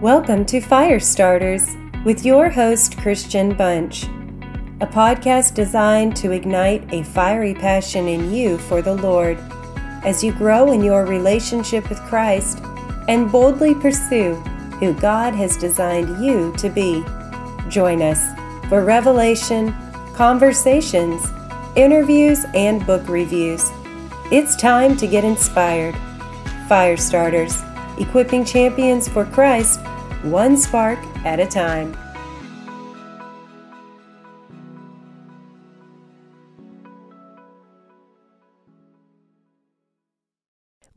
Welcome to Fire Starters with your host, Christian Bunch, a podcast designed to ignite a fiery passion in you for the Lord as you grow in your relationship with Christ and boldly pursue who God has designed you to be. Join us for revelation, conversations, interviews, and book reviews. It's time to get inspired. Fire Starters, equipping champions for Christ, one spark at a time.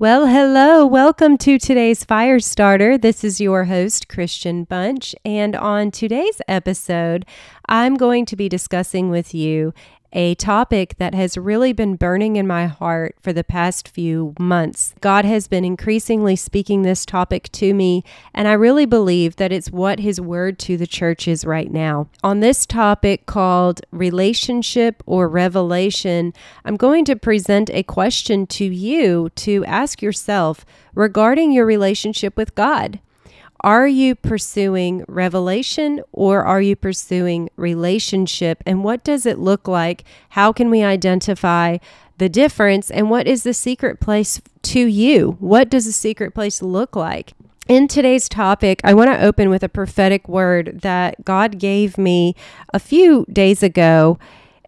Well, hello. Welcome to today's Fire Starter. This is your host, Christian Bunch. And on today's episode, I'm going to be discussing with you a topic that has really been burning in my heart for the past few months. God has been increasingly speaking this topic to me, and I really believe that it's what His word to the church is right now. On this topic called relationship or revelation, I'm going to present a question to you to ask yourself regarding your relationship with God. Are you pursuing revelation or are you pursuing relationship? And what does it look like? How can we identify the difference? And what is the secret place to you? What does the secret place look like? In today's topic, I want to open with a prophetic word that God gave me a few days ago.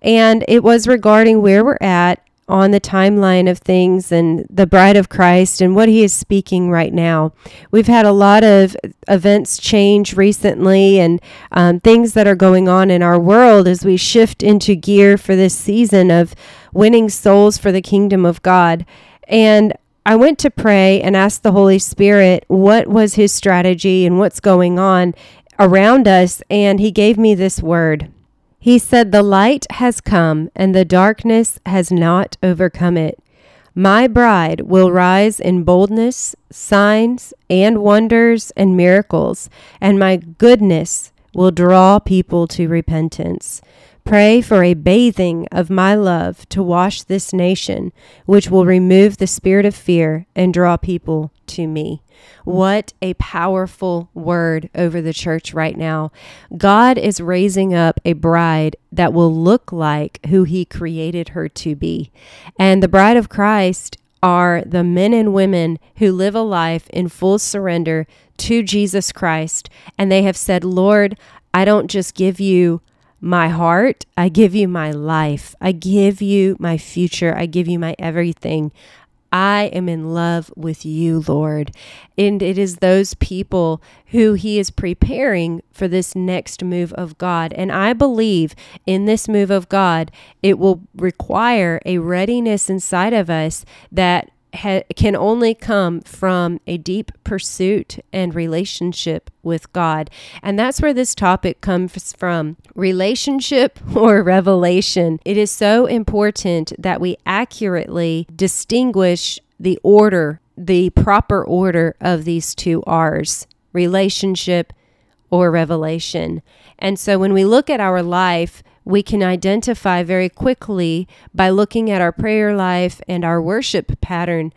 And it was regarding where we're at on the timeline of things and the bride of Christ and what he is speaking right now. We've had a lot of events change recently and um, things that are going on in our world as we shift into gear for this season of winning souls for the kingdom of God. And I went to pray and asked the Holy Spirit what was his strategy and what's going on around us. And he gave me this word. He said, The light has come, and the darkness has not overcome it. My bride will rise in boldness, signs, and wonders and miracles, and my goodness will draw people to repentance. Pray for a bathing of my love to wash this nation, which will remove the spirit of fear and draw people to me. What a powerful word over the church right now. God is raising up a bride that will look like who he created her to be. And the bride of Christ are the men and women who live a life in full surrender to Jesus Christ. And they have said, Lord, I don't just give you my heart. I give you my life. I give you my future. I give you my everything. I am in love with you, Lord. And it is those people who He is preparing for this next move of God. And I believe in this move of God, it will require a readiness inside of us that ha- can only come from a deep pursuit and relationship with God. And that's where this topic comes from relationship or revelation. It is so important that we accurately distinguish the order, the proper order of these two R's relationship or revelation. And so when we look at our life, we can identify very quickly by looking at our prayer life and our worship pattern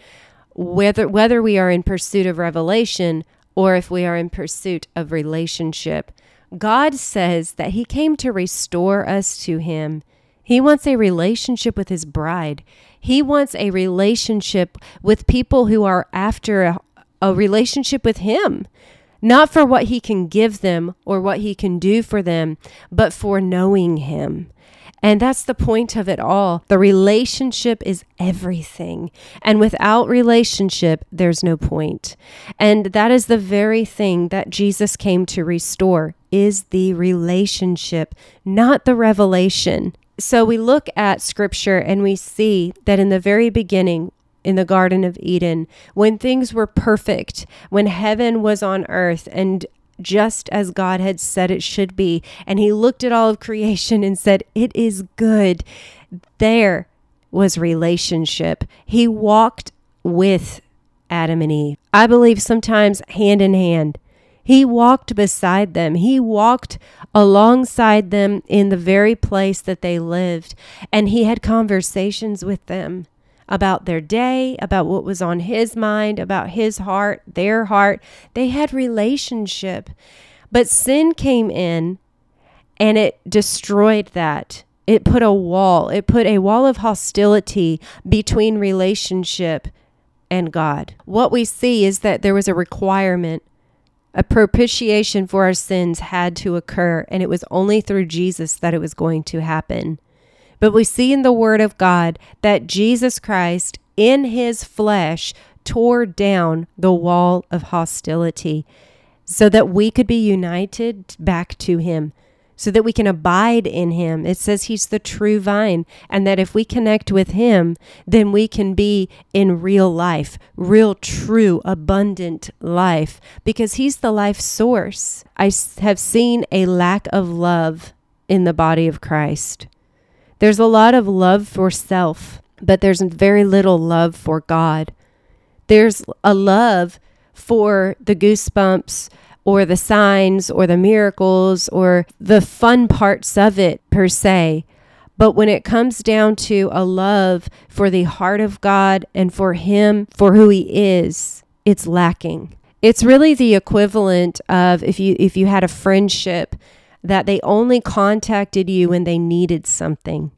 whether whether we are in pursuit of revelation or if we are in pursuit of relationship. God says that he came to restore us to him. He wants a relationship with his bride. He wants a relationship with people who are after a, a relationship with him not for what he can give them or what he can do for them, but for knowing him. And that's the point of it all. The relationship is everything. And without relationship, there's no point. And that is the very thing that Jesus came to restore is the relationship, not the revelation. So we look at scripture and we see that in the very beginning, in the Garden of Eden, when things were perfect, when heaven was on earth and just as God had said it should be. And he looked at all of creation and said, It is good. There was relationship. He walked with Adam and Eve. I believe sometimes hand in hand. He walked beside them. He walked alongside them in the very place that they lived. And he had conversations with them. About their day, about what was on his mind, about his heart, their heart. They had relationship. But sin came in and it destroyed that. It put a wall, it put a wall of hostility between relationship and God. What we see is that there was a requirement. A propitiation for our sins had to occur, and it was only through Jesus that it was going to happen. But we see in the Word of God that Jesus Christ, in his flesh, tore down the wall of hostility so that we could be united back to him so that we can abide in him. It says he's the true vine, and that if we connect with him, then we can be in real life, real, true, abundant life, because he's the life source. I have seen a lack of love in the body of Christ. There's a lot of love for self, but there's very little love for God. There's a love for the goosebumps or the signs or the miracles or the fun parts of it per se. But when it comes down to a love for the heart of God and for Him, for who He is, it's lacking. It's really the equivalent of if you if you had a friendship that they only contacted you when they needed something.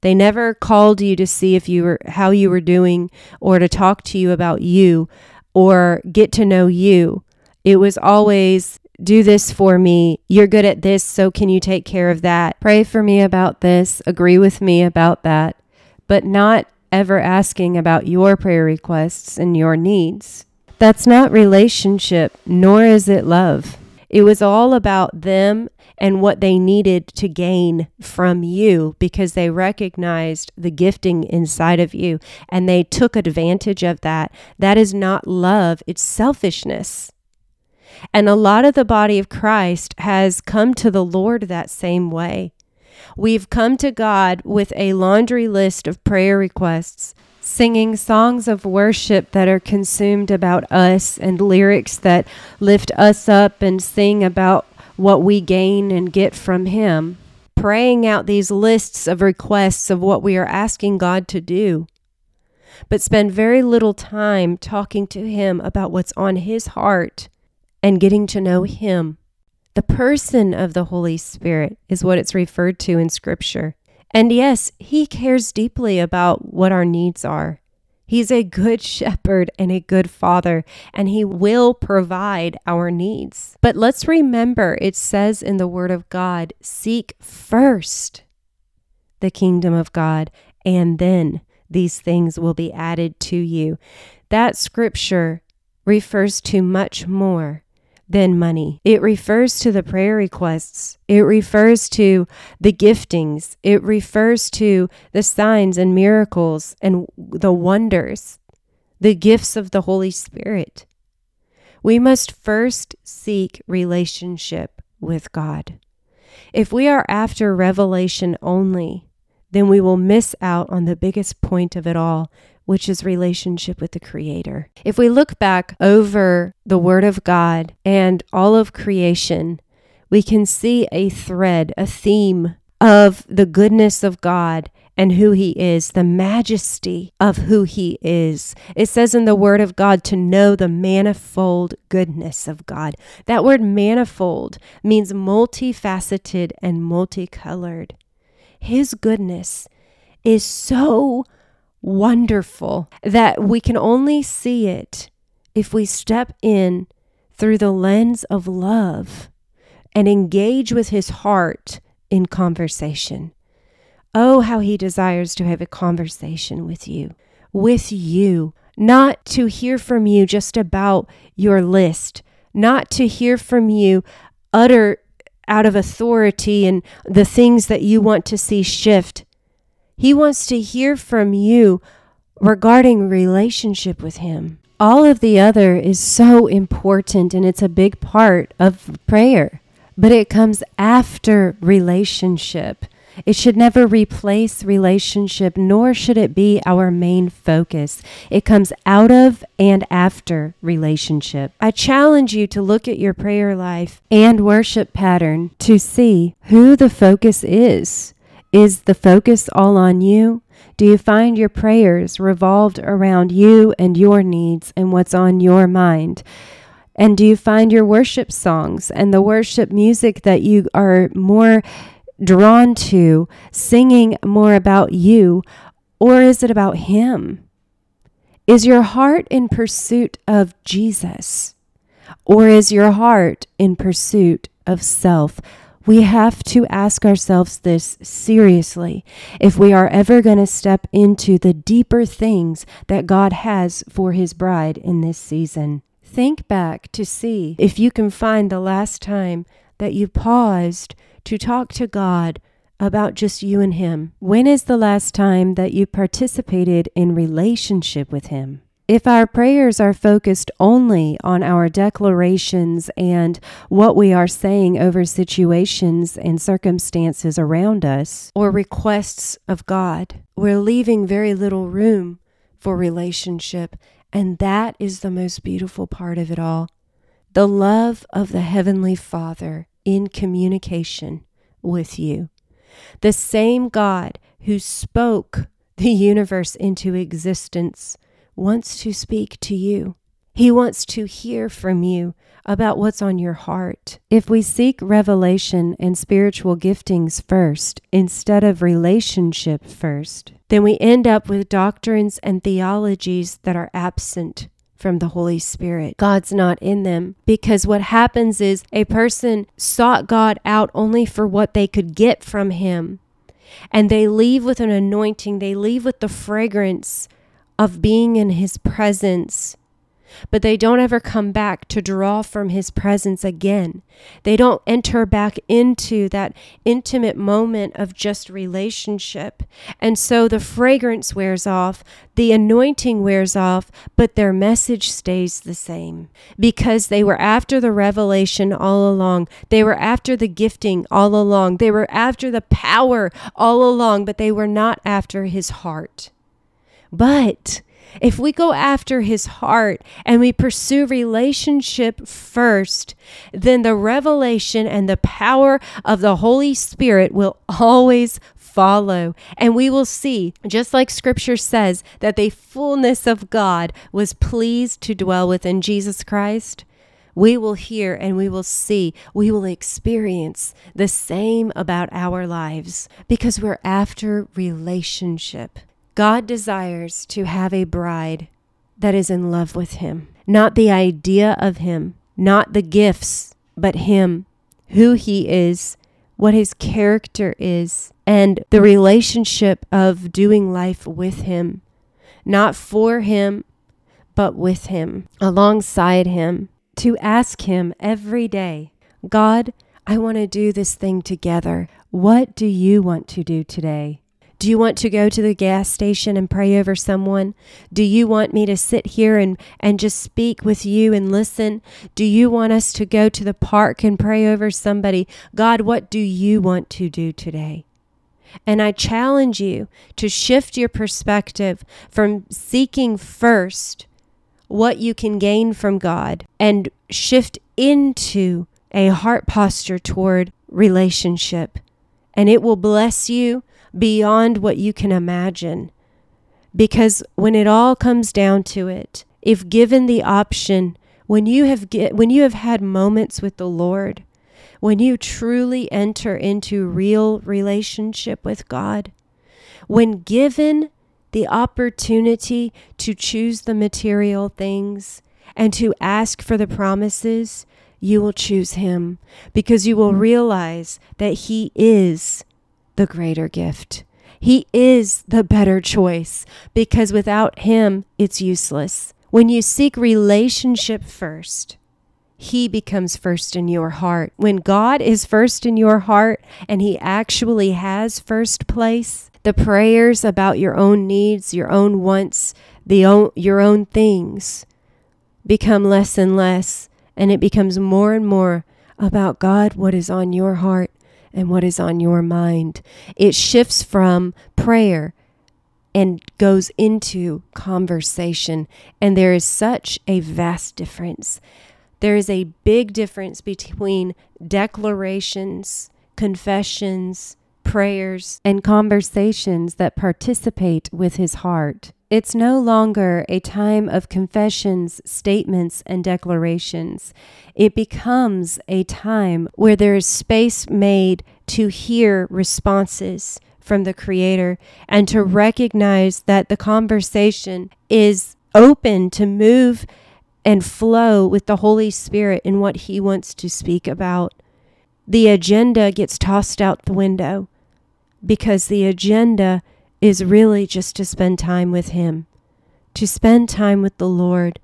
They never called you to see if you were how you were doing or to talk to you about you or get to know you. It was always, do this for me. You're good at this, so can you take care of that? Pray for me about this. Agree with me about that. But not ever asking about your prayer requests and your needs. That's not relationship, nor is it love. It was all about them and what they needed to gain from you because they recognized the gifting inside of you and they took advantage of that. That is not love, it's selfishness. And a lot of the body of Christ has come to the Lord that same way. We've come to God with a laundry list of prayer requests, singing songs of worship that are consumed about us and lyrics that lift us up and sing about what we gain and get from Him, praying out these lists of requests of what we are asking God to do, but spend very little time talking to Him about what's on His heart and getting to know Him. The person of the Holy Spirit is what it's referred to in Scripture. And yes, He cares deeply about what our needs are. He's a good shepherd and a good father, and he will provide our needs. But let's remember it says in the Word of God seek first the kingdom of God, and then these things will be added to you. That scripture refers to much more than money. It refers to the prayer requests. It refers to the giftings. It refers to the signs and miracles and the wonders, the gifts of the Holy Spirit. We must first seek relationship with God. If we are after revelation only, then we will miss out on the biggest point of it all, which is relationship with the Creator. If we look back over the Word of God and all of creation, we can see a thread, a theme of the goodness of God and who He is, the majesty of who He is. It says in the Word of God to know the manifold goodness of God. That word manifold means multifaceted and multicolored. His goodness is so wonderful that we can only see it if we step in through the lens of love and engage with his heart in conversation. Oh, how he desires to have a conversation with you, with you, not to hear from you just about your list, not to hear from you utter out of authority and the things that you want to see shift, he wants to hear from you regarding relationship with Him. All of the other is so important and it's a big part of prayer, but it comes after relationship. It should never replace relationship, nor should it be our main focus. It comes out of and after relationship. I challenge you to look at your prayer life and worship pattern to see who the focus is. Is the focus all on you? Do you find your prayers revolved around you and your needs and what's on your mind? And do you find your worship songs and the worship music that you are more drawn to singing more about you, or is it about Him? Is your heart in pursuit of Jesus, or is your heart in pursuit of self? We have to ask ourselves this seriously if we are ever going to step into the deeper things that God has for His bride in this season. Think back to see if you can find the last time that you paused to talk to God about just you and Him. When is the last time that you participated in relationship with Him? If our prayers are focused only on our declarations and what we are saying over situations and circumstances around us, or requests of God, we're leaving very little room for relationship and that is the most beautiful part of it all. The love of the Heavenly Father in communication with you. The same God who spoke the universe into existence wants to speak to you. He wants to hear from you about what's on your heart. If we seek revelation and spiritual giftings first instead of relationship first, then we end up with doctrines and theologies that are absent from the Holy Spirit. God's not in them because what happens is a person sought God out only for what they could get from Him. And they leave with an anointing, they leave with the fragrance of being in His presence but they don't ever come back to draw from his presence again. They don't enter back into that intimate moment of just relationship. And so the fragrance wears off, the anointing wears off, but their message stays the same because they were after the revelation all along. They were after the gifting all along. They were after the power all along, but they were not after his heart. But if we go after his heart and we pursue relationship first, then the revelation and the power of the Holy Spirit will always follow. And we will see, just like scripture says, that the fullness of God was pleased to dwell within Jesus Christ. We will hear and we will see, we will experience the same about our lives because we're after relationship. God desires to have a bride that is in love with Him, not the idea of Him, not the gifts, but Him, who He is, what His character is, and the relationship of doing life with Him, not for Him, but with Him, alongside Him, to ask Him every day, God, I want to do this thing together. What do you want to do today? Do you want to go to the gas station and pray over someone? Do you want me to sit here and, and just speak with you and listen? Do you want us to go to the park and pray over somebody? God, what do you want to do today? And I challenge you to shift your perspective from seeking first what you can gain from God and shift into a heart posture toward relationship. And it will bless you beyond what you can imagine. Because when it all comes down to it, if given the option, when you have get, when you have had moments with the Lord, when you truly enter into real relationship with God, when given the opportunity to choose the material things and to ask for the promises, you will choose Him because you will realize that He is the greater gift. He is the better choice because without Him, it's useless. When you seek relationship first, He becomes first in your heart. When God is first in your heart and He actually has first place, the prayers about your own needs, your own wants, the your own things become less and less, and it becomes more and more about God, what is on your heart and what is on your mind. It shifts from prayer and goes into conversation. And there is such a vast difference. There is a big difference between declarations, confessions, prayers, and conversations that participate with his heart. It's no longer a time of confessions, statements, and declarations. It becomes a time where there is space made to hear responses from the Creator and to recognize that the conversation is open to move and flow with the Holy Spirit in what He wants to speak about. The agenda gets tossed out the window because the agenda is really just to spend time with Him, to spend time with the Lord,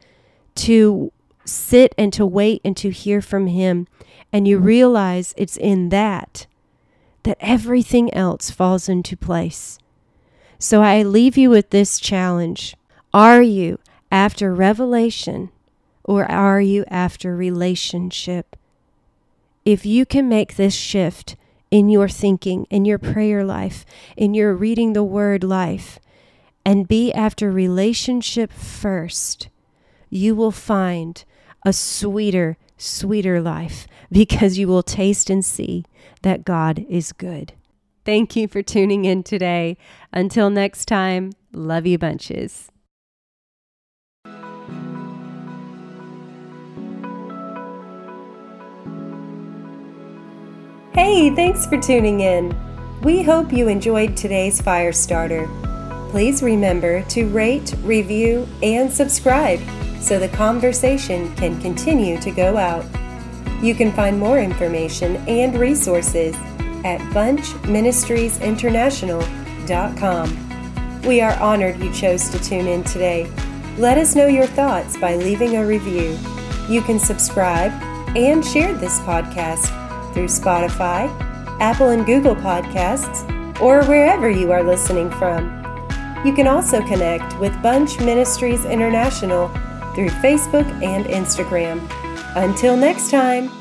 to sit and to wait and to hear from Him. And you realize it's in that that everything else falls into place. So I leave you with this challenge Are you after revelation or are you after relationship? If you can make this shift, in your thinking, in your prayer life, in your reading the word life, and be after relationship first, you will find a sweeter, sweeter life because you will taste and see that God is good. Thank you for tuning in today. Until next time, love you bunches. Hey, thanks for tuning in. We hope you enjoyed today's fire starter. Please remember to rate, review, and subscribe so the conversation can continue to go out. You can find more information and resources at bunchministriesinternational.com. We are honored you chose to tune in today. Let us know your thoughts by leaving a review. You can subscribe and share this podcast through Spotify, Apple and Google Podcasts, or wherever you are listening from. You can also connect with Bunch Ministries International through Facebook and Instagram. Until next time.